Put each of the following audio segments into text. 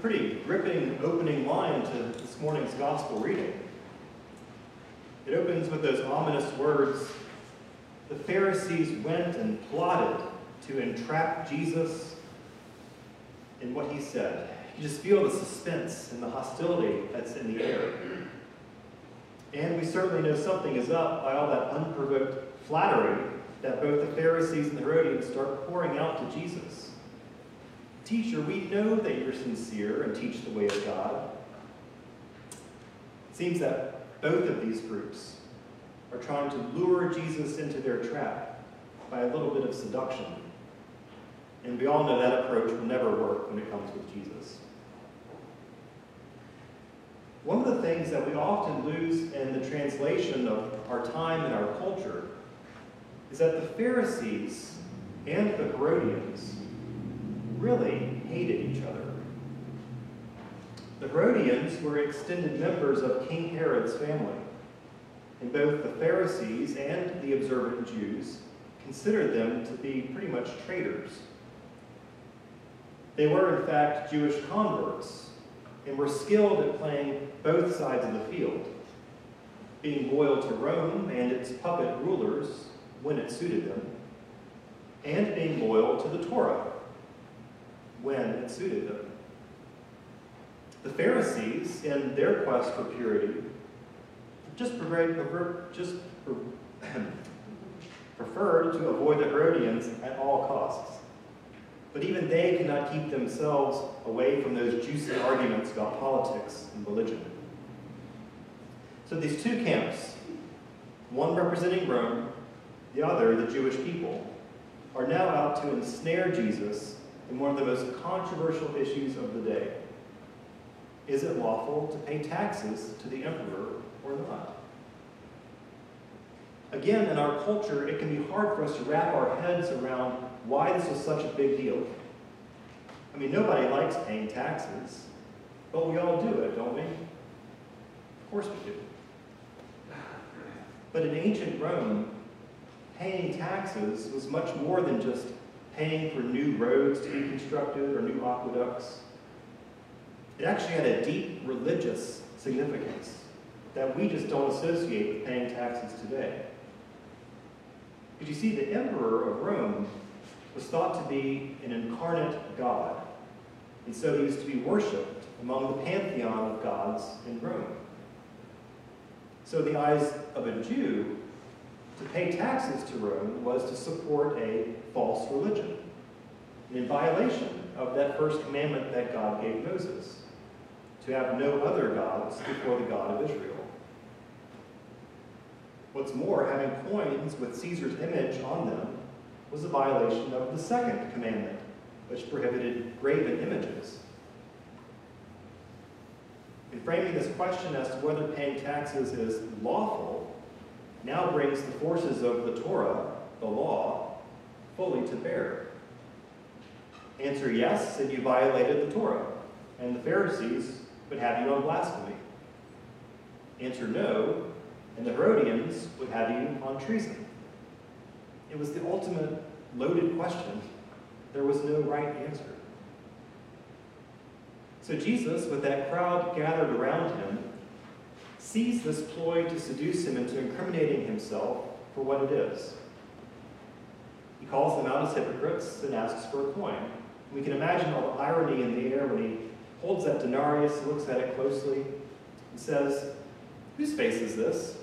pretty gripping opening line to this morning's gospel reading. It opens with those ominous words The Pharisees went and plotted to entrap Jesus in what he said. You just feel the suspense and the hostility that's in the air. And we certainly know something is up by all that unprovoked flattery that both the Pharisees and the Herodians start pouring out to Jesus. Teacher, we know that you're sincere and teach the way of God. It seems that both of these groups are trying to lure Jesus into their trap by a little bit of seduction. And we all know that approach will never work when it comes with Jesus. One of the things that we often lose in the translation of our time and our culture is that the Pharisees and the Herodians really hated each other. The Herodians were extended members of King Herod's family, and both the Pharisees and the observant Jews considered them to be pretty much traitors. They were, in fact, Jewish converts and were skilled at playing both sides of the field, being loyal to Rome and its puppet rulers when it suited them, and being loyal to the Torah when it suited them. The Pharisees, in their quest for purity, just, prefer, just preferred to avoid the Herodians at all costs. But even they cannot keep themselves away from those juicy arguments about politics and religion. So these two camps, one representing Rome, the other the Jewish people, are now out to ensnare Jesus in one of the most controversial issues of the day. Is it lawful to pay taxes to the emperor or not? Again, in our culture, it can be hard for us to wrap our heads around why this was such a big deal. I mean, nobody likes paying taxes, but we all do it, don't we? Of course we do. But in ancient Rome, paying taxes was much more than just paying for new roads to be constructed or new aqueducts. It actually had a deep religious significance that we just don't associate with paying taxes today. Because you see, the emperor of Rome was thought to be an incarnate God, and so he was to be worshipped among the pantheon of gods in Rome. So, the eyes of a Jew, to pay taxes to Rome was to support a false religion, in violation of that first commandment that God gave Moses to have no other gods before the God of Israel. What's more, having coins with Caesar's image on them was a violation of the second commandment, which prohibited graven images. In framing this question as to whether paying taxes is lawful, now brings the forces of the Torah, the law, fully to bear. Answer yes, and you violated the Torah, and the Pharisees would have you on blasphemy. Answer no, and the Herodians would have you on treason. It was the ultimate loaded question. There was no right answer. So Jesus, with that crowd gathered around him, sees this ploy to seduce him into incriminating himself for what it is. He calls them out as hypocrites and asks for a coin. We can imagine all the irony in the air when he holds that denarius, looks at it closely, and says, Whose face is this?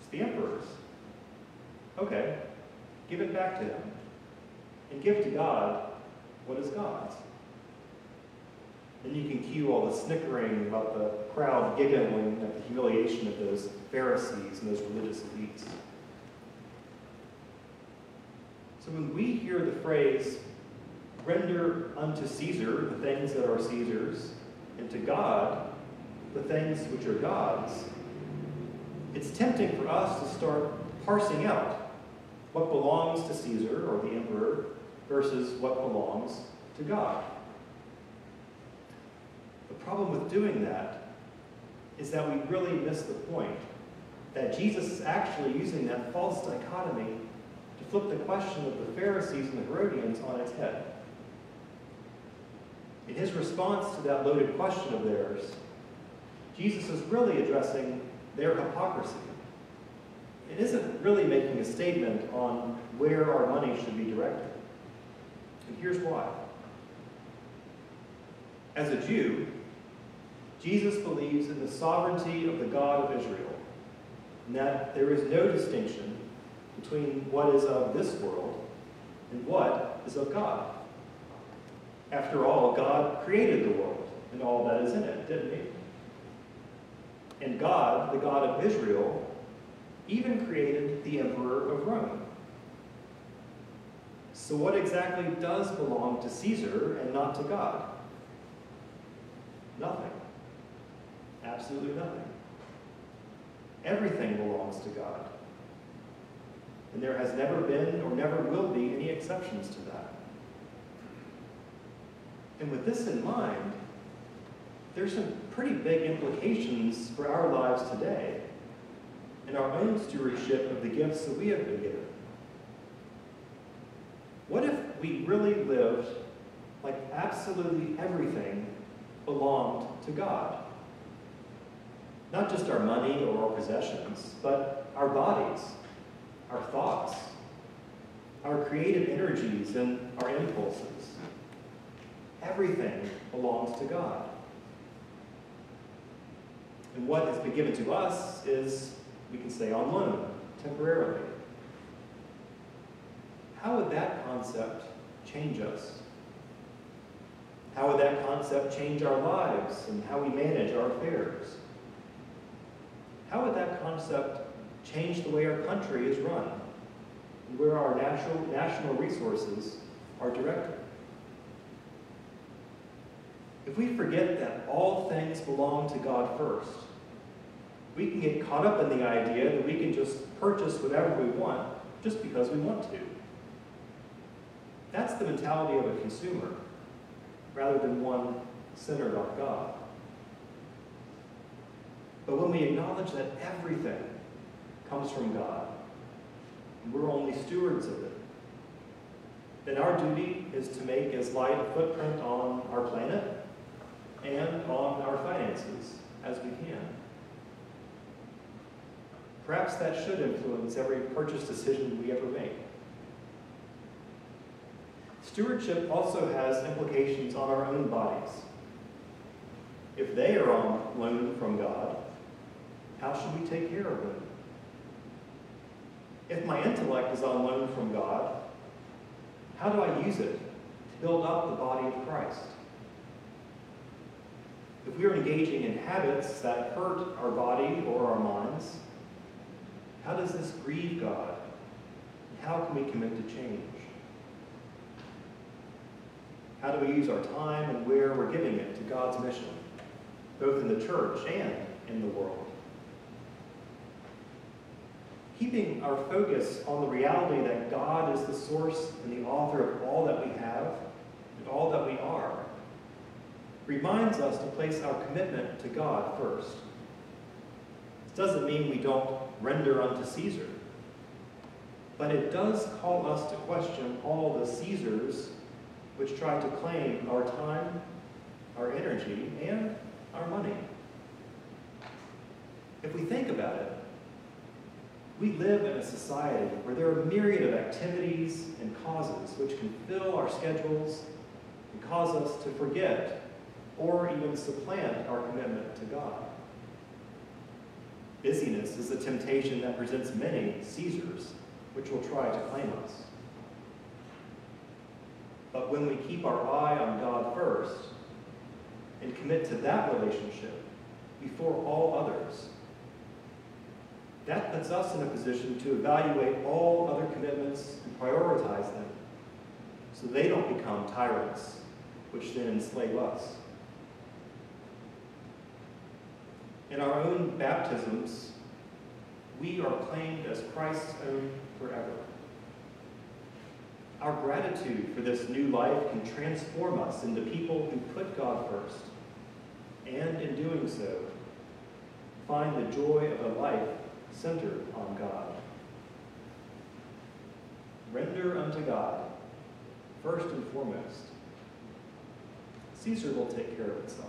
It's the emperor's. Okay, give it back to him. And give to God what is God's. Then you can cue all the snickering about the crowd giggling at the humiliation of those Pharisees and those religious elites. So when we hear the phrase, render unto Caesar the things that are Caesar's, and to God the things which are God's, it's tempting for us to start parsing out what belongs to Caesar or the emperor versus what belongs to God. The problem with doing that is that we really miss the point that Jesus is actually using that false dichotomy to flip the question of the Pharisees and the Herodians on its head. In his response to that loaded question of theirs, Jesus is really addressing their hypocrisy. It isn't really making a statement on where our money should be directed. And here's why. As a Jew, Jesus believes in the sovereignty of the God of Israel, and that there is no distinction between what is of this world and what is of God. After all, God created the world and all that is in it, didn't he? And God, the God of Israel, even created the emperor of Rome. So what exactly does belong to Caesar and not to God? Nothing. Absolutely nothing. Everything belongs to God. And there has never been or never will be any exceptions to that. And with this in mind, there's some pretty big implications for our lives today and our own stewardship of the gifts that we have been given. What if we really lived like absolutely everything belonged to God? Not just our money or our possessions, but our bodies, our thoughts, our creative energies and our impulses. Everything belongs to God. And what has been given to us is, we can say, on loan, temporarily. How would that concept change us? How would that concept change our lives and how we manage our affairs? How would that concept change the way our country is run and where our natural, national resources are directed? If we forget that all things belong to God first, we can get caught up in the idea that we can just purchase whatever we want just because we want to. That's the mentality of a consumer rather than one centered on God. But when we acknowledge that everything comes from God, and we're only stewards of it, then our duty is to make as light a footprint on our planet and on our finances as we can. Perhaps that should influence every purchase decision we ever make. Stewardship also has implications on our own bodies. If they are on loan from God, how should we take care of it? If my intellect is on loan from God, how do I use it to build up the body of Christ? If we are engaging in habits that hurt our body or our minds, how does this grieve God? How can we commit to change? How do we use our time and where we're giving it to God's mission, both in the church and in the world? Keeping our focus on the reality that God is the source and the author of all that we have and all that we are reminds us to place our commitment to God first. This doesn't mean we don't render unto Caesar, but it does call us to question all the Caesars which try to claim our time, our energy, and our money. If we think about it, we live in a society where there are a myriad of activities and causes which can fill our schedules and cause us to forget or even supplant our commitment to God. Busyness is a temptation that presents many Caesars which will try to claim us. But when we keep our eye on God first and commit to that relationship before all others, that puts us in a position to evaluate all other commitments and prioritize them so they don't become tyrants, which then enslave us. In our own baptisms, we are claimed as Christ's own forever. Our gratitude for this new life can transform us into people who put God first, and in doing so, find the joy of a life centered on God. Render unto God, first and foremost. Caesar will take care of itself.